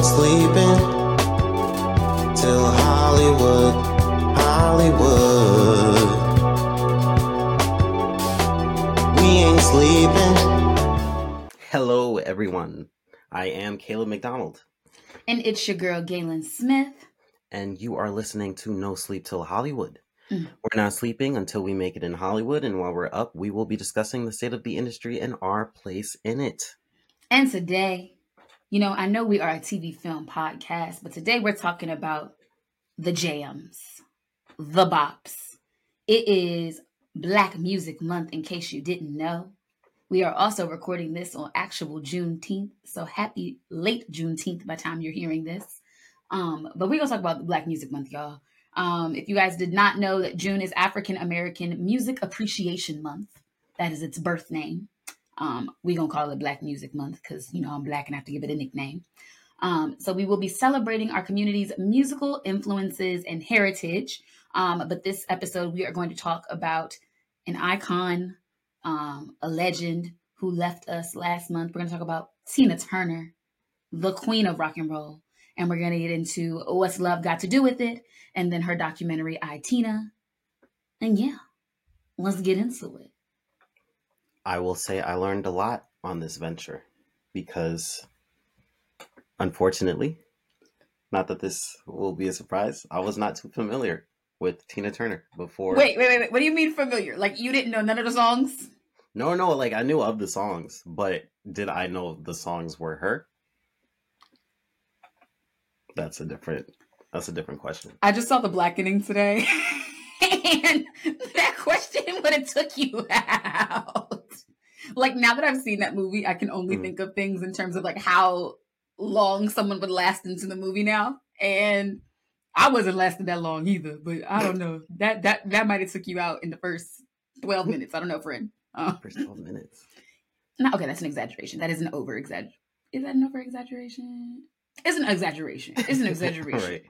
ain't sleeping till Hollywood, Hollywood. We ain't sleeping. Hello, everyone. I am Caleb McDonald, And it's your girl, Gaelyn Smith. and you are listening to No Sleep Till Hollywood. Mm. We're not sleeping until we make it in Hollywood, and while we're up, we will be discussing the state of the industry and our place in it. And today, you know, I know we are a TV film podcast, but today we're talking about the jams, the bops. It is Black Music Month, in case you didn't know. We are also recording this on actual Juneteenth, so happy late Juneteenth by the time you're hearing this. Um, but we're gonna talk about Black Music Month, y'all. Um, if you guys did not know that June is African American Music Appreciation Month, that is its birth name. Um, we gonna call it Black Music Month because you know I'm black and I have to give it a nickname. Um, so we will be celebrating our community's musical influences and heritage. Um, but this episode, we are going to talk about an icon, um, a legend who left us last month. We're going to talk about Tina Turner, the queen of rock and roll. And we're going to get into what's love got to do with it, and then her documentary, I Tina. And yeah, let's get into it. I will say I learned a lot on this venture because, unfortunately, not that this will be a surprise, I was not too familiar with Tina Turner before. Wait, wait, wait, wait. What do you mean familiar? Like you didn't know none of the songs? No, no, like I knew of the songs, but did I know the songs were her? That's a different. That's a different question. I just saw the blackening today, and that question would have took you out. Like now that I've seen that movie, I can only Mm. think of things in terms of like how long someone would last into the movie now, and I wasn't lasting that long either. But I don't know that that that might have took you out in the first twelve minutes. I don't know, friend. Uh, First twelve minutes. no, okay, that's an exaggeration. That is an over exaggeration. Is that an over exaggeration? It's an exaggeration. It's an exaggeration. right.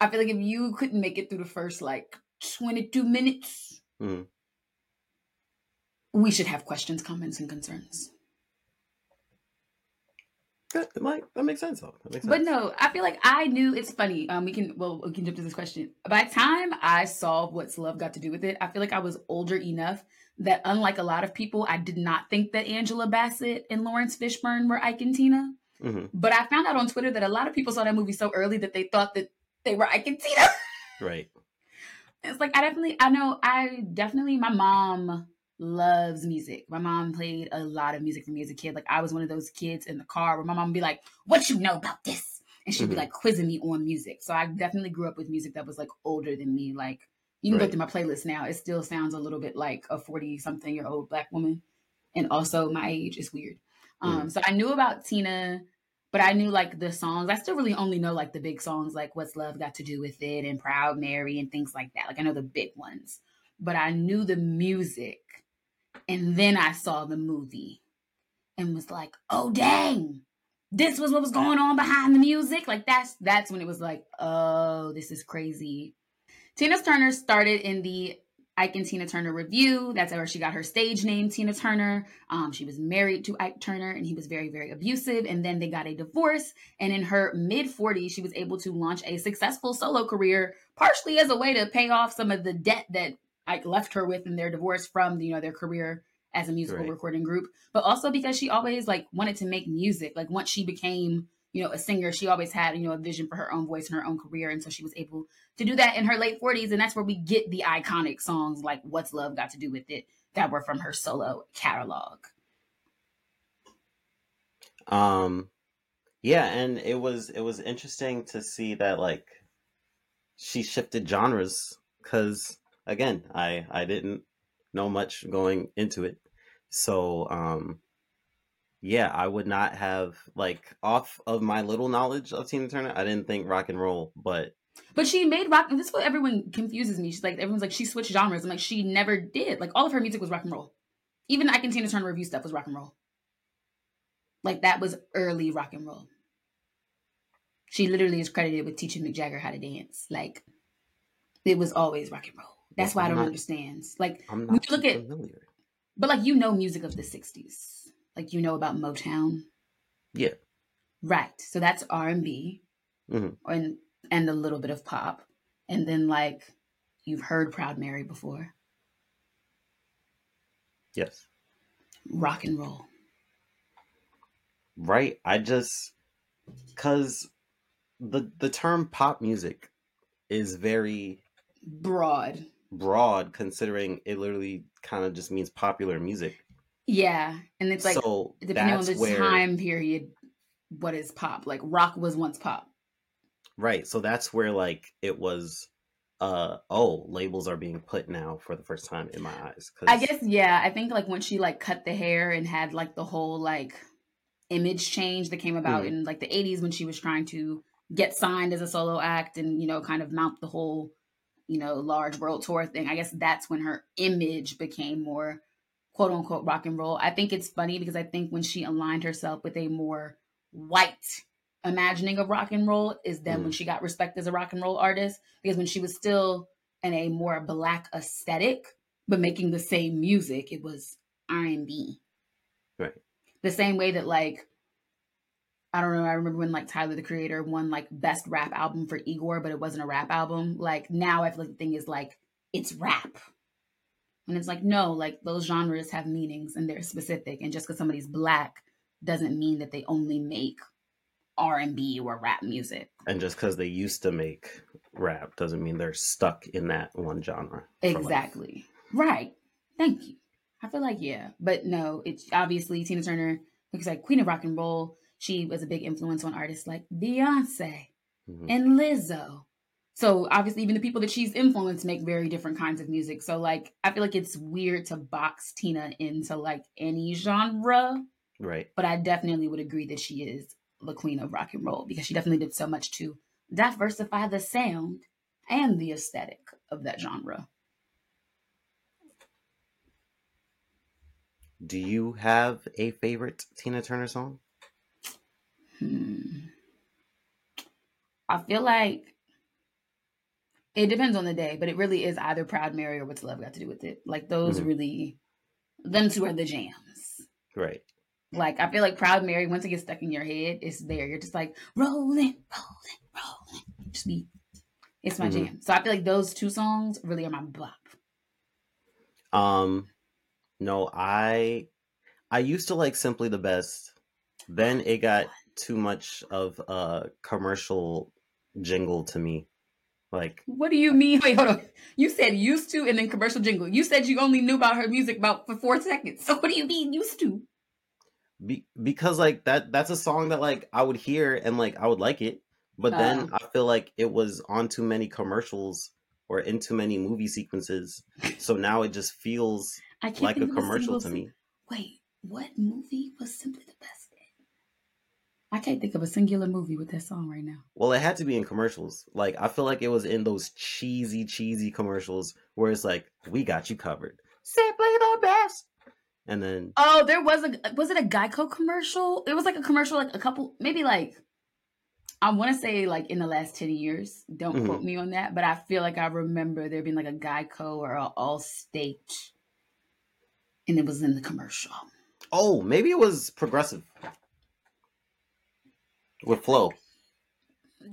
I feel like if you couldn't make it through the first like 22 minutes, Mhm. We should have questions, comments, and concerns. That, like, that makes sense though. That makes sense. But no, I feel like I knew it's funny. Um, we can well we can jump to this question. By the time I saw what's love got to do with it, I feel like I was older enough that unlike a lot of people, I did not think that Angela Bassett and Laurence Fishburne were Ike and Tina. Mhm. But I found out on Twitter that a lot of people saw that movie so early that they thought that they were Ike and Tina. Right. It's like I definitely I know I definitely my mom loves music. My mom played a lot of music for me as a kid. Like I was one of those kids in the car where my mom would be like, "What you know about this?" And she'd be Mhm. like quizzing me on music. So I definitely grew up with music that was like older than me. Like you can go through my playlist now. It still sounds a little bit like a 40 something year old black woman. And also my age is weird. Um so I knew about Tina but I knew like the songs. I still really only know like the big songs, like "What's Love Got to Do with It" and "Proud Mary" and things like that. Like I know the big ones, but I knew the music, and then I saw the movie, and was like, "Oh dang, this was what was going on behind the music." Like that's that's when it was like, "Oh, this is crazy." Tina Turner started in the Ike and Tina Turner Revue. That's where she got her stage name, Tina Turner. Um, she was married to Ike Turner, and he was very, very abusive. And then they got a divorce. And in her mid 40s, she was able to launch a successful solo career, partially as a way to pay off some of the debt that Ike left her with in their divorce from you know their career as a musical Right. recording group, but also because she always like wanted to make music. Like once she became you know a singer, she always had you know a vision for her own voice and her own career, and so she was able to do that in her late 40s and that's where we get the iconic songs like what's love got to do with it that were from her solo catalog Um, yeah, and it was it was interesting to see that like she shifted genres because again, I I didn't know much going into it, so um, yeah, I would not have like off of my little knowledge of Tina Turner, I didn't think rock and roll, but but she made rock and this is what everyone confuses me. She's like everyone's like she switched genres. I'm like she never did. Like all of her music was rock and roll. Even Ike and Tina Turner Revue stuff was rock and roll. Like that was early rock and roll. She literally is credited with teaching mick jagger how to dance. Like it was always rock and roll that's why i I'm don't not- understand like I'm not look at- familiar. But like you know music of the 60s. Like you know about Motown. Yeah. Right. So that's R and B, Mhm. and and a little bit of pop, and then like you've heard Proud Mary before, Yes. rock and roll. Right. I just cuz the the term pop music is very Broad. Broad considering it literally kind of just means popular music. Yeah, and it's like so depending on the where time period, what is pop? Like rock was once pop. right. So that's where like it was uh oh, labels are being put now for the first time in my eyes I guess yeah. I think like when she like cut the hair and had like the whole like image change that came about Mhm. in like the 80s when she was trying to get signed as a solo act and you know kind of mount the whole you know large world tour thing. I guess that's when her image became more quote unquote rock and roll. I think it's funny because I think when she aligned herself with a more white imagining of rock and roll is then when mm. she got respect as a rock and roll artist because when she was still in a more black aesthetic but making the same music it was r&b Right. the same way that like i don't know i remember when like tyler the creator won like best rap album for igor but it wasn't a rap album like now i feel like the thing is like it's rap and it's like no like those genres have meanings and they're specific and just because somebody's black doesn't mean that they only make r&b or rap music and just cuz they used to make rap doesn't mean they're stuck in that one genre. Exactly. Right. Thank you. I feel like yeah, but no, it's obviously Tina Turner looks like queen of rock and roll. She was a big influence on artists like Beyonce Mhm. and Lizzo. So obviously, even the people that she's influenced make very different kinds of music. So like, I feel like it's weird to box Tina into like any genre, Right. but I definitely would agree that she is the queen of rock and roll because she definitely did so much to diversify the sound and the aesthetic of that genre. Do you have a favorite Tina Turner song? Hmm. I feel like it depends on the day, but it really is either Proud Mary or What's Love Got to Do with It. Like those Mhm. really, them two are the jams. Right. Like I feel like Proud Mary, once it gets stuck in your head, it's there. You're just like rolling, rolling, rolling. Just be, it's my Mhm. jam. So I feel like those two songs really are my bop. Um no, I I used to like Simply the Best. Then it got too much of a commercial jingle to me. Like What do you mean? Wait, hold on. You said used to and then commercial jingle. You said you only knew about her music about for four seconds. So what do you mean used to? be, because like that that's a song that like I would hear and like I would like it, but then Uh. I feel like it was on too many commercials or in too many movie sequences. So now it just feels like a commercial to me. Wait, what movie was simply the best? I can't think of a singular movie with that song right now. Well, it had to be in commercials. Like I feel like it was in those cheesy, cheesy commercials where it's like, "We got you covered, simply the best," and then Oh, there was a was it a Geico commercial? It was like a commercial, like a couple, maybe like I want to say like in the last ten years. Don't Mhm. quote me on that, but I feel like I remember there being like a Geico or a Allstate, and it was in the commercial. oh, maybe it was progressive with flow.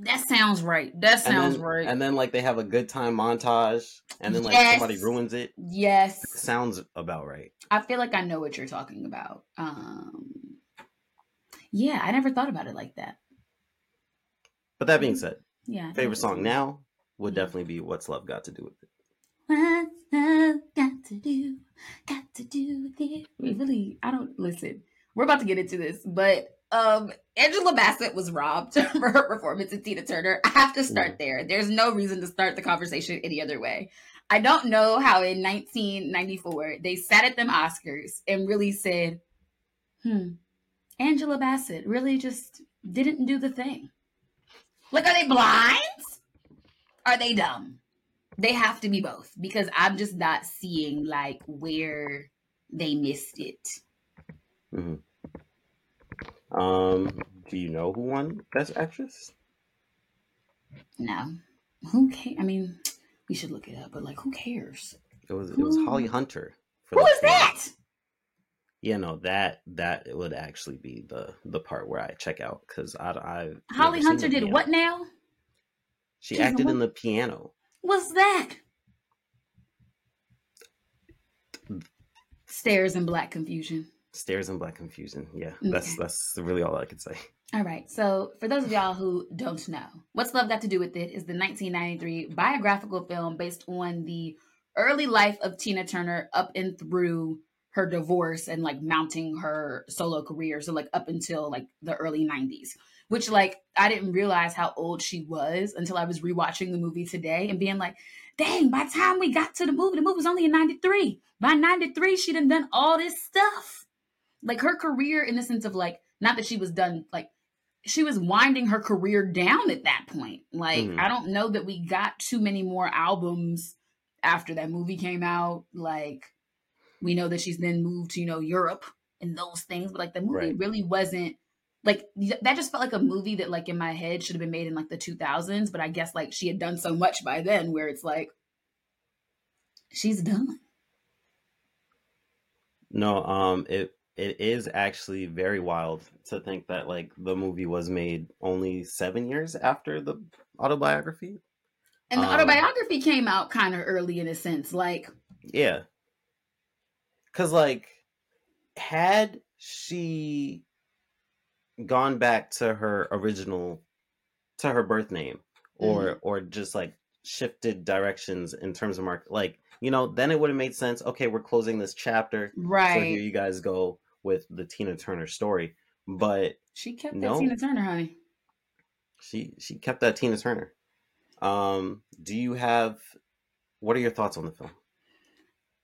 That sounds right. That And sounds then, right. And then like they have a good time montage, and then like Yes. somebody ruins it. yes, Sounds about right. I feel like I know what you're talking about. Um, yeah, I never thought about it like that. But that being said, Yeah, favorite song now would definitely be "What's Love Got to Do with It." What's love got to do? Got to do with it? We really, I don't listen. We're about to get into this, but um, Angela Bassett was robbed for her performance in Tina Turner. I have to start there. There's no reason to start the conversation any other way. I don't know how in 1994 they sat at them Oscars and really said, "Hmm, Angela Bassett really just didn't do the thing." Like, are they blind? Are they dumb? They have to be both because I'm just not seeing like where they missed it. Um, do you know who won Best Actress? No, who cares? I mean, we should look it up, but like, who cares? It was it was Holly Hunter. Who is that? Yeah, no, that that would actually be the the part where I check out because I I Holly Hunter did what now? She She's acted in the piano. What's that? Stares in black confusion. Stairs in Black Confusion. Yeah, Okay. that's that's really all I could say. All right. So, for those of y'all who don't know, What's Love Got to Do with It is the 1993 biographical film based on the early life of Tina Turner up and through her divorce and like mounting her solo career. So, like up until like the early 90s, which like I didn't realize how old she was until I was rewatching the movie today and being like, dang, by the time we got to the movie, the movie was only in 93. By 93, she'd done done all this stuff. Like her career in the sense of like, not that she was done like she was winding her career down at that point. Like, Mhm. I don't know that we got too many more albums after that movie came out. Like, we know that she's then moved to, you know, Europe and those things, but like the movie Right. really wasn't like that just felt like a movie that like in my head should have been made in like the 2000s, but I guess like she had done so much by then where it's like she's done. No, um, it it is actually very wild to think that like the movie was made only seven years after the autobiography. And the Um, autobiography came out kind of early in a sense. Like, Yeah, because like had she gone back to her original to her birth name or or just like shifted directions in terms of market like you know then it would have made sense okay we're closing this chapter right so here you guys go with the tina turner story but she kept No. that Tina Turner, honey. she she kept that tina turner um do you have what are your thoughts on the film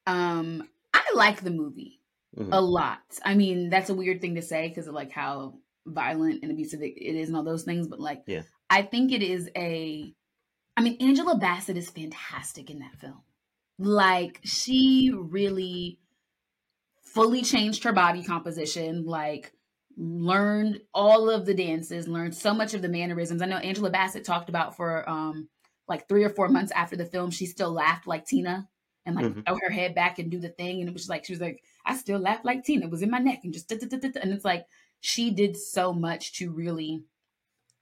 Um, I like the movie Mhm. a lot. I mean, that's a weird thing to say because of like how violent and abusive it it is and all those things. But like, Yeah. I think it is a. I mean, Angela Bassett is fantastic in that film. Like, she really fully changed her body composition. Like, learned all of the dances, learned so much of the mannerisms. I know Angela Bassett talked about for um like three or four months after the film, she still laughed like Tina and like Mhm. throw her head back and do the thing. And it was just like she was like, I still laugh like Tina. It was in my neck and just da-da-da-da-da. and it's like she did so much to really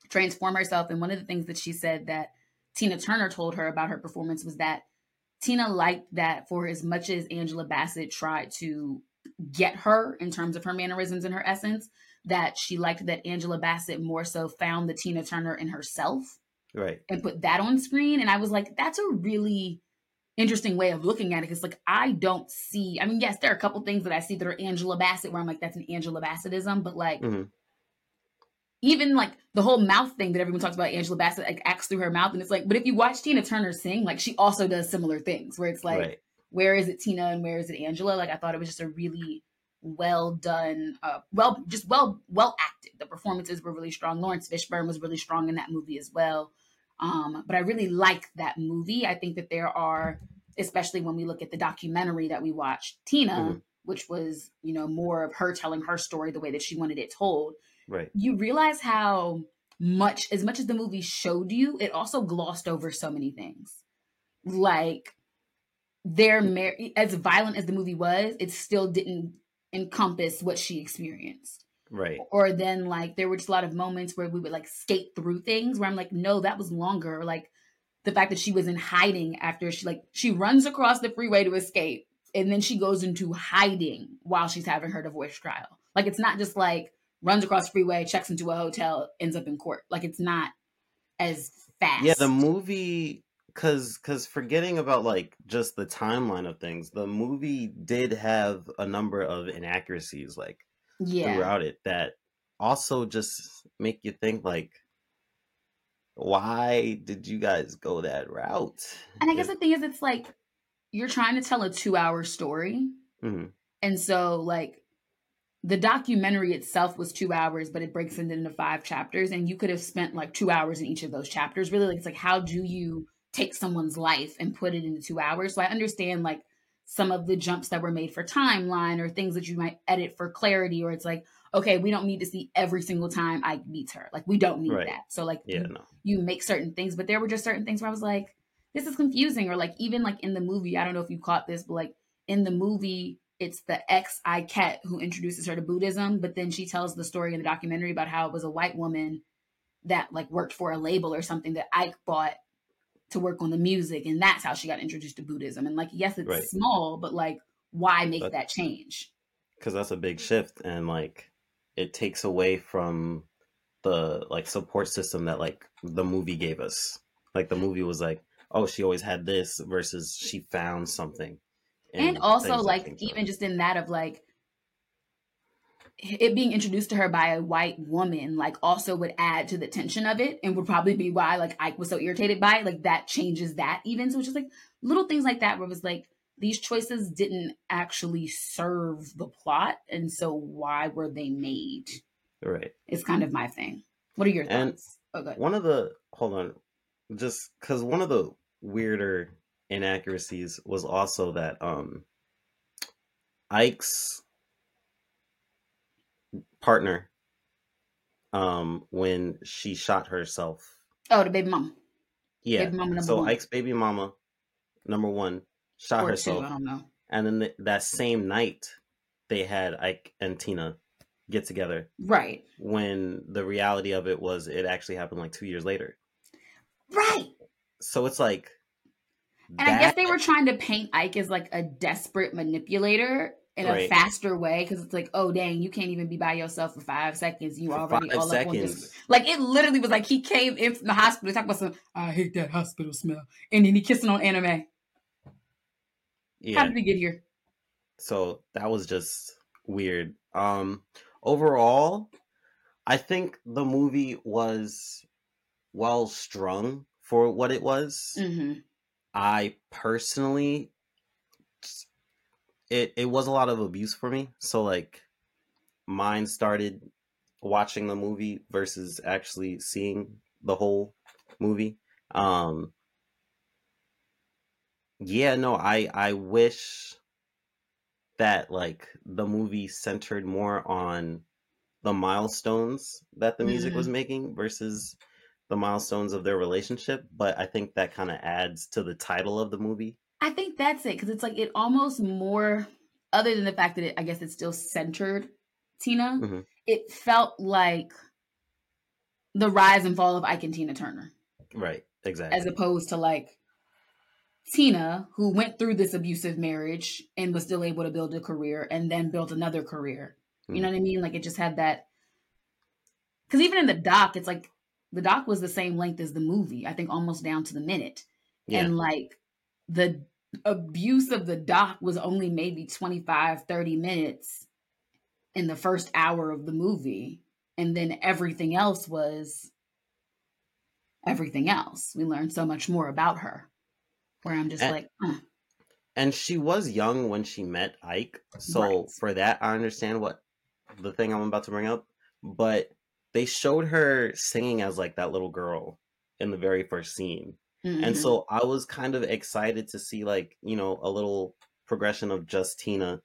transform herself. And one of the things that she said that Tina Turner told her about her performance was that Tina liked that for as much as Angela Bassett tried to get her in terms of her mannerisms and her essence, that she liked that Angela Bassett more so found the Tina Turner in herself right and put that on screen. And I was like, that's a really interesting way of looking at it. Cause like I don't see, I mean, yes, there are a couple things that I see that are Angela Bassett where I'm like, that's an Angela Bassettism, but like Mhm. even like the whole mouth thing that everyone talks about, Angela Bassett like acts through her mouth. And it's like, but if you watch Tina Turner sing, like she also does similar things where it's like, right where is it Tina and where is it Angela? Like I thought it was just a really well done, uh, well, just well, well acted. The performances were really strong. Laurence Fishburne was really strong in that movie as well. Um, but I really like that movie. I think that there are, especially when we look at the documentary that we watched, Tina, Mhm. which was you know more of her telling her story the way that she wanted it told. right You realize how much, as much as the movie showed you, it also glossed over so many things. Like their mar- as violent as the movie was, it still didn't encompass what she experienced. right Or then like there were just a lot of moments where we would like skate through things where I'm like, no, that was longer. Like the fact that she was in hiding after she like she runs across the freeway to escape and then she goes into hiding while she's having her divorce trial. Like it's not just like runs across freeway, checks into a hotel, ends up in court. Like it's not as fast. Yeah, the movie cuz cuz forgetting about like just the timeline of things, the movie did have a number of inaccuracies like yeah. throughout it that also just make you think like why did you guys go that route? And I guess the thing is, it's like you're trying to tell a two hour story. Mhm. And so, like, the documentary itself was two hours, but it breaks it into five chapters. And you could have spent like two hours in each of those chapters. Really, like, it's like, how do you take someone's life and put it into two hours? So I understand, like, some of the jumps that were made for timeline or things that you might edit for clarity, or it's like, okay, we don't need to see every single time I meets her. Like, we don't need Right. that. So, like, yeah, you no. you make certain things, but there were just certain things where I was like, this is confusing. Or like even like in the movie, I don't know if you caught this, but like in the movie, it's the ex Ikette who introduces her to Buddhism, but then she tells the story in the documentary about how it was a white woman that like worked for a label or something that Ike bought to work on the music, and that's how she got introduced to Buddhism. And like, yes, it's Right. small, but like, why make But- that change? because that's a big shift and like it takes away from the like support system that like the movie gave us like the movie was like oh she always had this versus she found something and in also like even just in that of like it being introduced to her by a white woman like also would add to the tension of it and would probably be why like Ike was so irritated by it. Like that changes that even. So it's just like little things like that where it was like these choices didn't actually serve the plot and so why were they made? Right. It's kind of my thing. What are your And thoughts? Oh good one of the hold on just because one of the weirder inaccuracies was also that um ike's partner um when she shot herself. Oh the baby mama. yeah baby mama so one. Ike's baby mama number one shot or two herself. I don't know. And then th- that same night they had ike and tina get together. Right. When the reality of it was it actually happened like two years later. Right. So it's like And I guess they were trying to paint Ike as like a desperate manipulator in a faster way because it's like, oh dang, you can't even be by yourself for five seconds. You For already all up on this. Like it literally was like he came in from the hospital talking about some. I hate that hospital smell, and then he kissing on Anna Mae. Yeah. How did we get here? so that was just weird um overall i think the movie was well strung for what it was hmm i personally it it was a lot of abuse for me. So like mine started watching the movie versus actually seeing the whole movie. Um yeah no i i wish that like the movie centered more on the milestones that the music was making versus the milestones of their relationship but i think that kind of adds to the title of the movie I think that's it because it's like it almost more, other than the fact that it, I guess it's still centered Tina. Mhm. It felt like the rise and fall of Ike and Tina Turner. right exactly as opposed to like Tina, who went through this abusive marriage and was still able to build a career and then built another career. You know what I mean? Like it just had that. Because even in the doc, it's like the doc was the same length as the movie, I think almost down to the minute. yeah And like the abuse of the doc was only maybe 25, 30 minutes in the first hour of the movie. And then everything else was everything else. We learned so much more about her. Where I'm just And- like, uh, and she was young when she met ike so Right. for that i understand what the thing i'm about to bring up but they showed her singing as like that little girl in the very first scene and mhm. so i was kind of excited to see like you know a little progression of just tina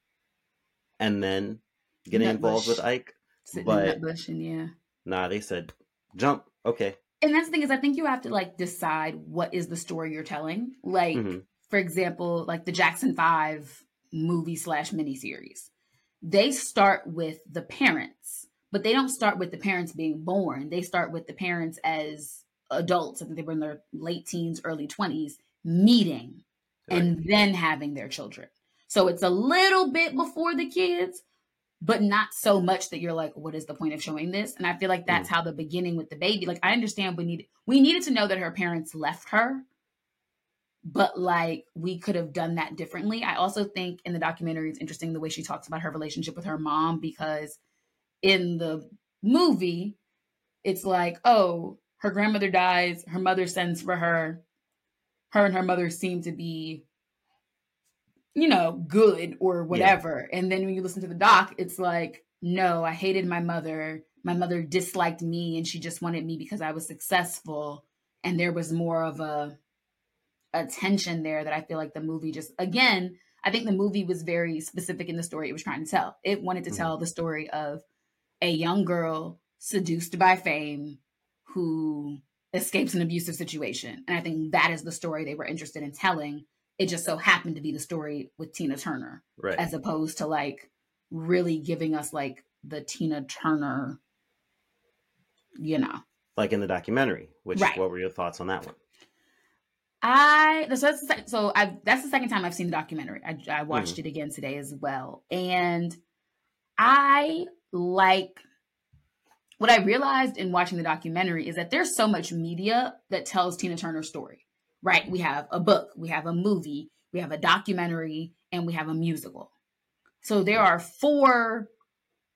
and then getting involved with ike sitting but- bush and yeah. nah they said jump okay And that's the thing is I think you have to like decide what is the story you're telling. Like, Mhm. for example, like the Jackson Five movie slash miniseries. They start with the parents, but they don't start with the parents being born. They start with the parents as adults. I think they were in their late teens, early 20s, meeting and then having their children. So it's a little bit before the kids, but not so much that you're like, what is the point of showing this? And I feel like that's mm. how the beginning with the baby. Like I understand we need we needed to know that her parents left her, but like we could have done that differently. I also think in the documentary it's interesting the way she talks about her relationship with her mom because in the movie it's like, oh, her grandmother dies, her mother sends for her. Her and her mother seem to be you know, good or whatever. And then when you listen to the doc, it's like, no, I hated my mother. My mother disliked me and she just wanted me because I was successful. And there was more of a a tension there that I feel like the movie just again, I think the movie was very specific in the story it was trying to tell. It wanted to Mhm. tell the story of a young girl seduced by fame who escapes an abusive situation. And I think that is the story they were interested in telling It just so happened to be the story with Tina Turner, Right. as opposed to like really giving us like the Tina Turner, you know. like in the documentary. Which Right. what were your thoughts on that one? I so that's the, so I that's the second time I've seen the documentary. I, I watched Mm-hmm. it again today as well, and I like what I realized in watching the documentary is that there's so much media that tells Tina Turner's story. Right? We have a book, we have a movie, we have a documentary, and we have a musical. So there are four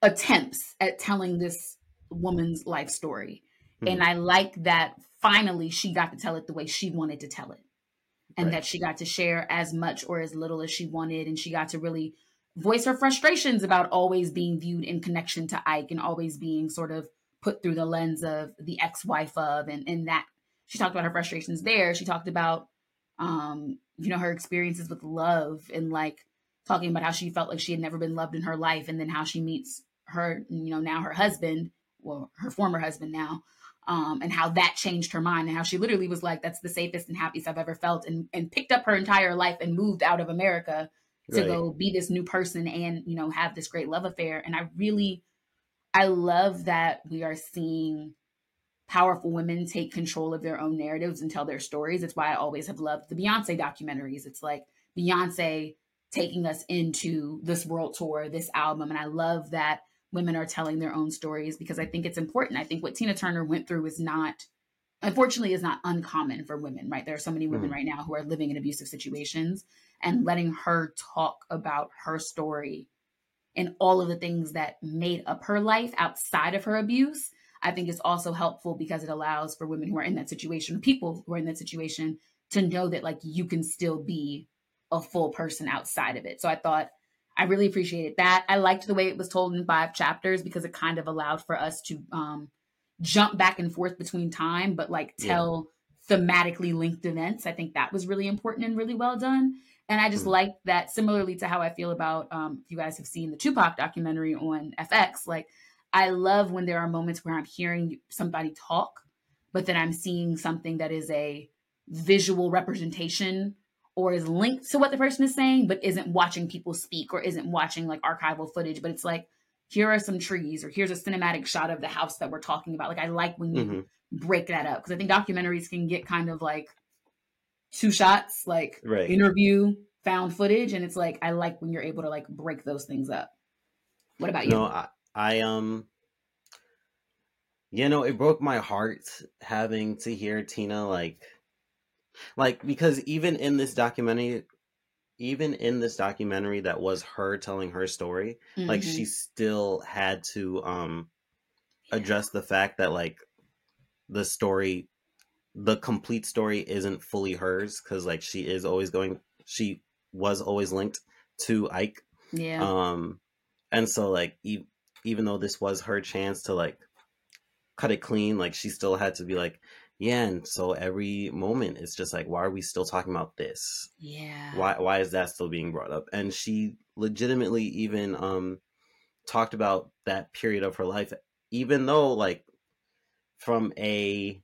attempts at telling this woman's life story. Hmm. And I like that finally she got to tell it the way she wanted to tell it. And Right. that she got to share as much or as little as she wanted. And she got to really voice her frustrations about always being viewed in connection to Ike and always being sort of put through the lens of the ex-wife of and, and that she talked about her frustrations there. She talked about um, you know, her experiences with love and like talking about how she felt like she had never been loved in her life and then how she meets her, you know, now her husband, well, her former husband now, um, and how that changed her mind and how she literally was like, that's the safest and happiest I've ever felt and, and picked up her entire life and moved out of America to Right. go be this new person and, you know, have this great love affair. And I really, I love that we are seeing powerful women take control of their own narratives and tell their stories. It's why I always have loved the Beyonce documentaries. It's like Beyonce taking us into this world tour, this album. And I love that women are telling their own stories because I think it's important. I think what Tina Turner went through is not, unfortunately, is not uncommon for women, right? There are so many women Mhm. right now who are living in abusive situations and letting her talk about her story and all of the things that made up her life outside of her abuse, I think is also helpful because it allows for women who are in that situation, people who are in that situation, to know that like you can still be a full person outside of it. So I thought I really appreciated that. I liked the way it was told in five chapters because it kind of allowed for us to um, jump back and forth between time, but like Yeah. tell thematically linked events. I think that was really important and really well done. And I just Mm. like that similarly to how I feel about um, if you guys have seen the Tupac documentary on FX, like I love when there are moments where I'm hearing somebody talk, but then I'm seeing something that is a visual representation or is linked to what the person is saying, but isn't watching people speak or isn't watching like archival footage. But it's like, here are some trees or here's a cinematic shot of the house that we're talking about. Like, I like when you Mhm. break that up because I think documentaries can get kind of like two shots, like Right. interview, found footage. And it's like, I like when you're able to like break those things up. What about you? No, I, I um you know, it broke my heart having to hear Tina like like because even in this documentary even in this documentary that was her telling her story, like Mhm. she still had to um address the fact that like the story the complete story isn't fully hers cuz like she is always going she was always linked to Ike yeah. um and so like e- even though this was her chance to like cut it clean like she still had to be like yeah and so every moment it's just like why are we still talking about this yeah. why why is that still being brought up and she legitimately even um talked about that period of her life even though like from a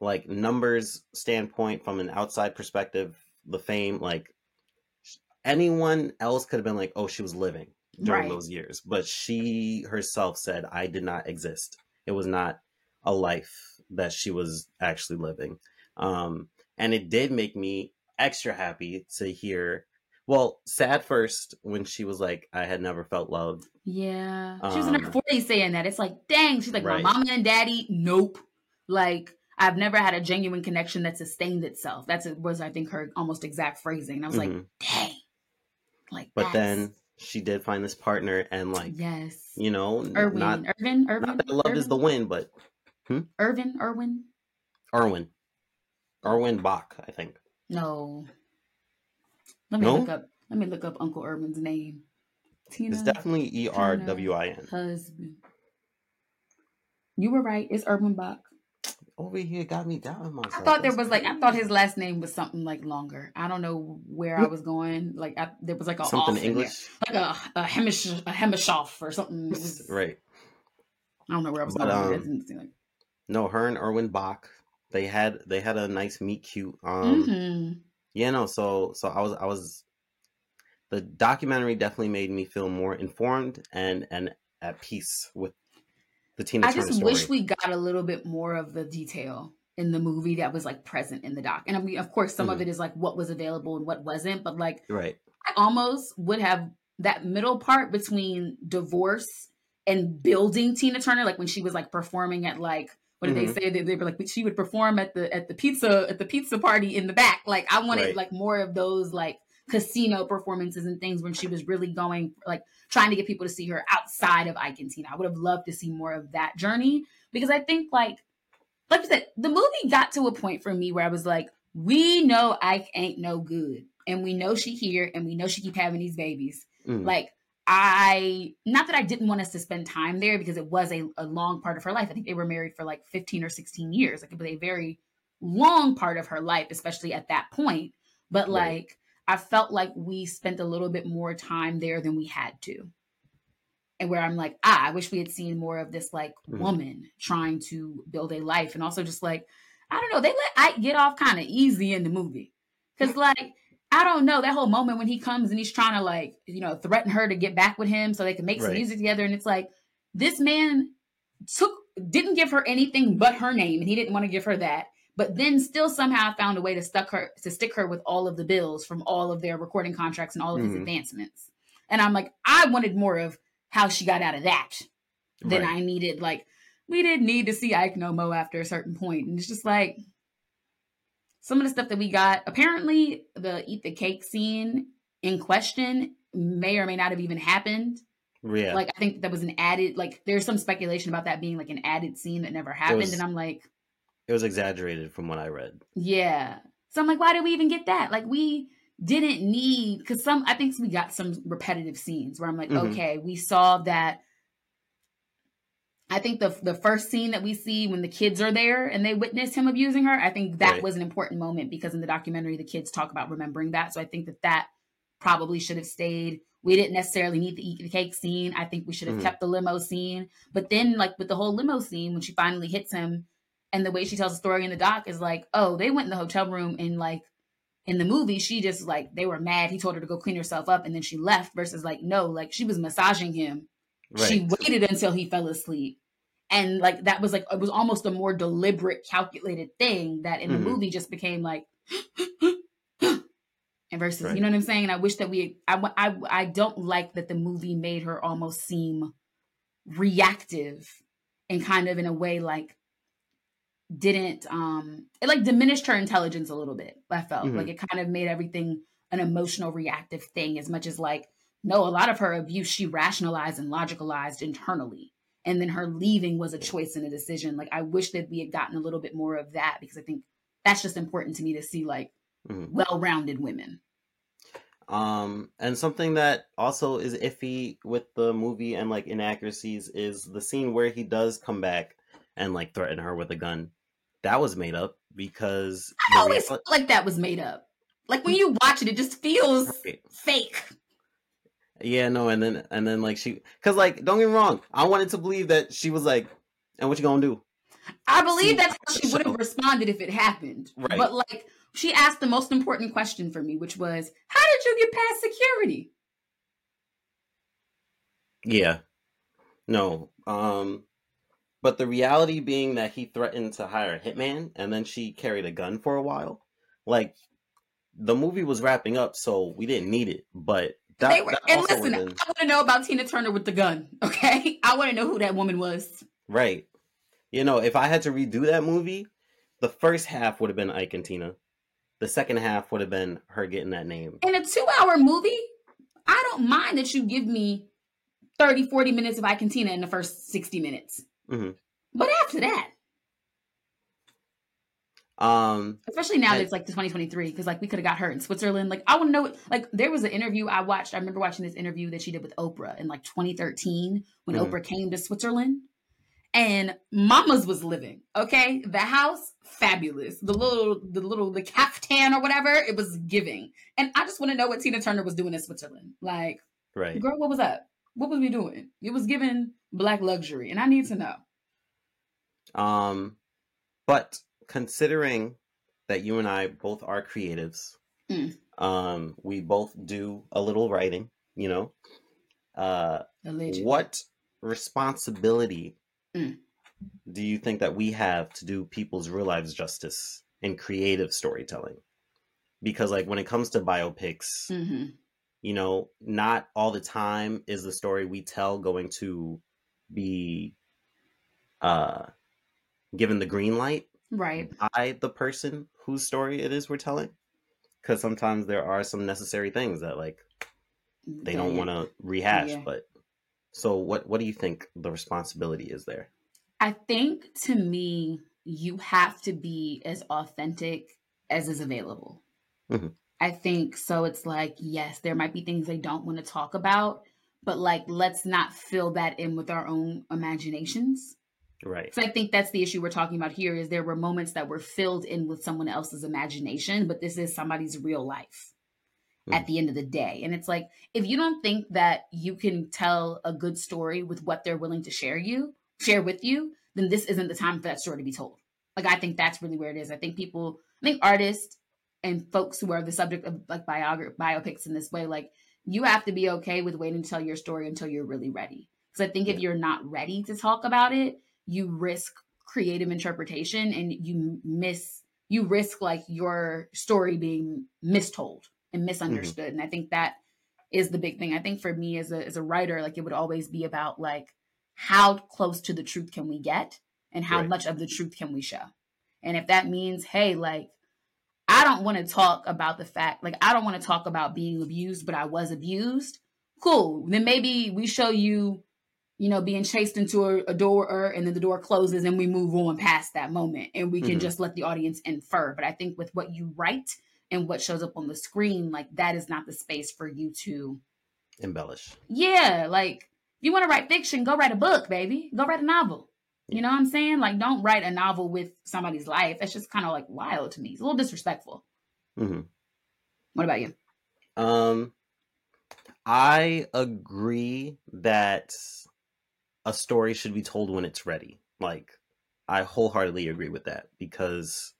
like numbers standpoint from an outside perspective the fame like anyone else could have been like oh she was living during Right. those years but she herself said i did not exist it was not a life that she was actually living um and it did make me extra happy to hear well sad first when she was like i had never felt loved Yeah. She was in her Um, 40s saying that. It's like, dang. She's like, Right. my mama and daddy, nope. Like, I've never had a genuine connection that sustained itself. That's was, I think, her almost exact phrasing. And I was like, Mhm. dang. Like, but then she did find this partner and like yes. you know Irwin, not Irvin, Irvin, not that love is the win but Irvin, Irwin. Erwin. Erwin Bach, I think. No. Let me No? look up. Let me look up Uncle Irvin's name. Tina. It's definitely E R W I N. husband. You were right. It's Erwin Bach. Over here got me down myself. I thought there was like I thought his last name was something like longer. I don't know where I was going. Like I, there was like a something off in there. English. like a a hemish a hemishoff or something. Was, Right. I don't know where I was But, going. um, It didn't seem like- No, her and Erwin Bach. They had they had a nice meet cute. Um Mhm. Yeah, no. So so I was I was the documentary definitely made me feel more informed and and at peace with the Tina I Turner just story. wish we got a little bit more of the detail in the movie that was like present in the doc. And I mean, of course, some of Mhm. it is like what was available and what wasn't, but like right. I almost would have that middle part between divorce and building Tina Turner, like when she was like performing at like what did Mhm. they say? They, they were like she would perform at the at the pizza at the pizza party in the back. Like I wanted Right. like more of those like casino performances and things when she was really going like trying to get people to see her outside of Ike and Tina. I would have loved to see more of that journey because I think like like I said, the movie got to a point for me where I was like, we know Ike ain't no good. And we know she here and we know she keep having these babies. Mm. Like I not that I didn't want us to spend time there because it was a, a long part of her life. I think they were married for like 15 or 16 years. Like it was a very long part of her life, especially at that point. But Right. like I felt like we spent a little bit more time there than we had to. And where I'm like, ah, I wish we had seen more of this like Mhm. woman trying to build a life. And also just like, I don't know, they let Ike get off kind of easy in the movie. Cause like, I don't know, that whole moment when he comes and he's trying to like, you know, threaten her to get back with him so they can make some music together. And it's like, this man took didn't give her anything but her name, and he didn't want to give her that. But then still somehow found a way to stuck her to stick her with all of the bills from all of their recording contracts and all of his Mhm. advancements. And I'm like, I wanted more of how she got out of that than Right. I needed. Like, we didn't need to see Ike no Mo after a certain point. And it's just like some of the stuff that we got. Apparently, the eat the cake scene in question may or may not have even happened. yeah. Like, I think that was an added, like, there's some speculation about that being like an added scene that never happened. was- and I'm like, it was exaggerated from what I read. yeah. So I'm like, why did we even get that? Like, we didn't need, because some, I think we got some repetitive scenes where I'm like, Mhm. okay, we saw that. I think the the first scene that we see when the kids are there and they witness him abusing her, I think that Right. was an important moment because in the documentary the kids talk about remembering that. So I think that that probably should have stayed. We didn't necessarily need the eat the cake scene. I think we should have Mhm. kept the limo scene. But then, like with the whole limo scene, when she finally hits him, and the way she tells the story in the doc is like, oh, they went in the hotel room and like in the movie, she just like they were mad. He told her to go clean herself up, and then she left. Versus like, no, like she was massaging him. Right. She waited until he fell asleep. And like that was like it was almost a more deliberate, calculated thing that in Mhm. the movie just became like and versus Right. you know what I'm saying. And I wish that we I I I don't like that the movie made her almost seem reactive and kind of in a way like didn't um it like diminished her intelligence a little bit. I felt Mhm. like it kind of made everything an emotional reactive thing as much as like no, a lot of her abuse she rationalized and logicalized internally. And then her leaving was a choice and a decision. Like I wish that we had gotten a little bit more of that because I think that's just important to me to see like Mhm. well-rounded women. Um, and something that also is iffy with the movie and like inaccuracies is the scene where he does come back and like threaten her with a gun. That was made up because I always felt like that was made up. Like when you watch it, it just feels Right. fake. Yeah, no, and then and then like she, cause like don't get me wrong, I wanted to believe that she was like, and what you gonna do? I believe that's how she would have responded if it happened. Right. But like she asked the most important question for me, which was, "How did you get past security?" Yeah, no, um, but the reality being that he threatened to hire a hitman, and then she carried a gun for a while. Like the movie was wrapping up, so we didn't need it, but that, they were, that and listen, I want to know about Tina Turner with the gun. Okay, I want to know who that woman was. Right. You know, if I had to redo that movie, the first half would have been Ike and Tina. The second half would have been her getting that name. In a two-hour movie, I don't mind that you give me 30, 40 minutes of Ike and Tina in the first 60 minutes. Mhm. But after that, Um, especially now that it's like the 2023 because like we could have got her in switzerland. Like i want to know like there was an interview i watched. I remember watching this interview that she did with oprah in like 2013 when Mhm. oprah came to switzerland. And mama's was living okay? The house fabulous. The little the little the caftan or whatever it was giving. And i just want to know what tina turner was doing in switzerland. Like right. girl what was up what was we doing it was giving black luxury and i need to know Um, but considering that you and I both are creatives, Mm. Um, we both do a little writing, you know. Uh, Allegedly. what responsibility Mm. do you think that we have to do people's real lives justice in creative storytelling? Because, like, when it comes to biopics, hmm you know, not all the time is the story we tell going to be uh given the green light Right. by the person whose story it is we're telling. Because sometimes there are some necessary things that like they don't want to rehash. Yeah. But so, what what do you think the responsibility is there? I think to me, you have to be as authentic as is available. Mhm. I think so. It's like, yes, there might be things they don't want to talk about, but like, let's not fill that in with our own imaginations. Right. So I think that's the issue we're talking about here is there were moments that were filled in with someone else's imagination, but this is somebody's real life hmm. at the end of the day. And it's like if you don't think that you can tell a good story with what they're willing to share you, share with you, then this isn't the time for that story to be told. Like I think that's really where it is. I think people, I think artists and folks who are the subject of like biogra- biopics in this way, like you have to be okay with waiting to tell your story until you're really ready. Because I think if you're not ready to talk about it, you risk creative interpretation and you miss you risk like your story being mistold and misunderstood. Mm-hmm. And i think that is the big thing. I think for me as a as a writer like it would always be about like how close to the truth can we get and how Right. much of the truth can we show? And if that means hey like i don't want to talk about the fact like i don't want to talk about being abused but i was abused cool then maybe we show you you know, being chased into a, a door and then the door closes and we move on past that moment and we can Mhm. just let the audience infer. But I think with what you write and what shows up on the screen, like that is not the space for you to, Embellish. yeah, like if you want to write fiction, go write a book, baby. Go write a novel. You know what I'm saying? Like, don't write a novel with somebody's life. That's just kind of like wild to me. It's a little disrespectful. hmm What about you? Um, I agree that a story should be told when it's ready. Like, I wholeheartedly agree with that because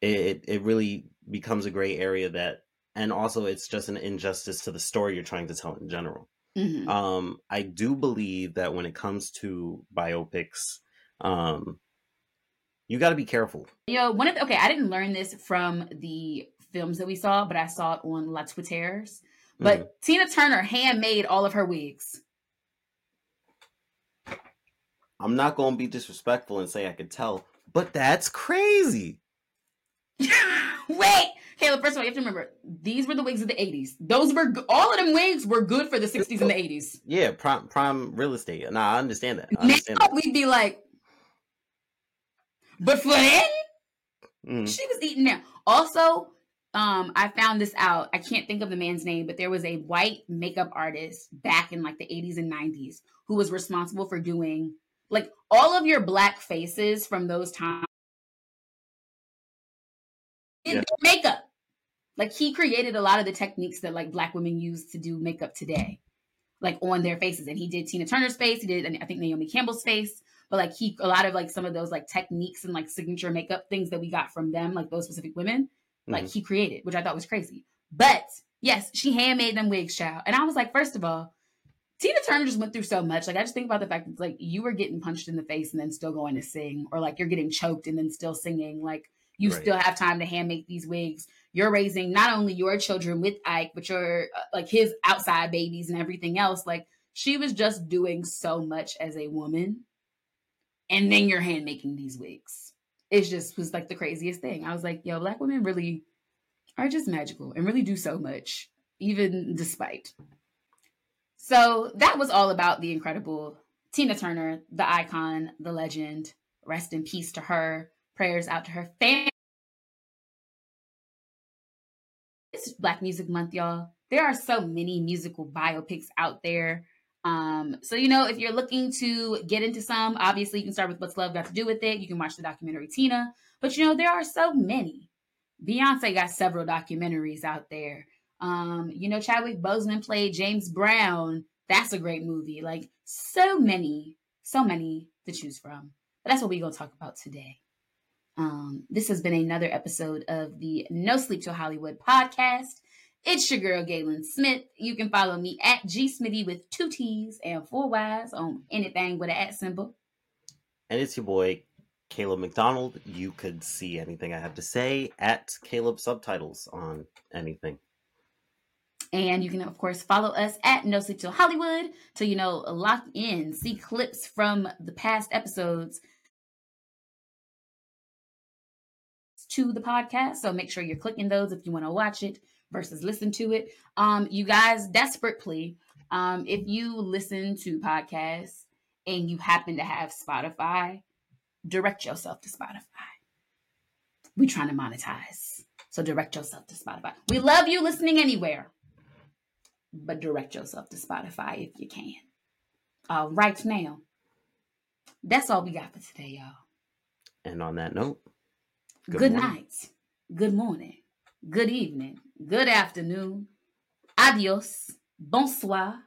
it it really becomes a gray area that, and also it's just an injustice to the story you're trying to tell in general. Mhm. Um, I do believe that when it comes to biopics, um, you got to be careful. Yo, one of the, okay, I didn't learn this from the films that we saw, but I saw it on La Twitters. But Mhm. Tina Turner handmade all of her wigs. I'm not going to be disrespectful and say I could tell, but that's crazy. Wait, Caleb. First of all, you have to remember these were the wigs of the '80s. Those were all of them wigs were good for the '60s and the '80s. Yeah, prime prime real estate. Nah, I understand that. I Now that. we'd be like, but for then, Mhm. she was eating there. Also, um, I found this out. I can't think of the man's name, but there was a white makeup artist back in like the 80s and 90s who was responsible for doing like all of your black faces from those times. Yeah. makeup. Like he created a lot of the techniques that like black women use to do makeup today, like on their faces. And he did Tina Turner's face. He did, I think Naomi Campbell's face. But like he, a lot of like some of those like techniques and like signature makeup things that we got from them, like those specific women, like Mhm. he created, which I thought was crazy. But yes, she handmade them wigs, child. And I was like, first of all, Tina Turner just went through so much. Like I just think about the fact that like you were getting punched in the face and then still going to sing, or like you're getting choked and then still singing. Like you Right. still have time to hand make these wigs. You're raising not only your children with Ike, but your uh, like his outside babies and everything else. Like she was just doing so much as a woman, and then you're hand making these wigs. It just was like the craziest thing. I was like, yo, black women really are just magical and really do so much, even despite. So that was all about the incredible Tina Turner, the icon, the legend. Rest in peace to her. Prayers out to her family. It's Black Music Month, y'all. There are so many musical biopics out there. Um, so you know, if you're looking to get into some, obviously you can start with What's Love Got to Do with It. You can watch the documentary Tina, but you know, there are so many. Beyonce got several documentaries out there. Um, you know, Chadwick Boseman played James Brown. That's a great movie. Like so many, so many to choose from. But that's what we're gonna talk about today. Um, this has been another episode of the No Sleep Till Hollywood podcast. It's your girl Gaelyn Smith. You can follow me at G Smitty with two T's and four Y's on anything with an at symbol. And it's your boy Caleb McDonald. You could see anything I have to say at Caleb Subtitles on anything. And you can, of course, follow us at No Sleep Till Hollywood to, you know, lock in, see clips from the past episodes to the podcast. So make sure you're clicking those if you want to watch it versus listen to it. Um, you guys, desperately. Um, if you listen to podcasts and you happen to have Spotify, direct yourself to Spotify. We're trying to monetize. So direct yourself to Spotify. We love you listening anywhere. But direct yourself to Spotify if you can. Uh, right now. That's all we got for today, y'all. And on that note, Good, night. Good morning. Good evening. Good afternoon. Adios. Bonsoir.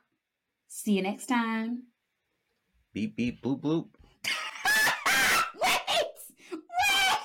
See you next time. Beep beep bloop bloop.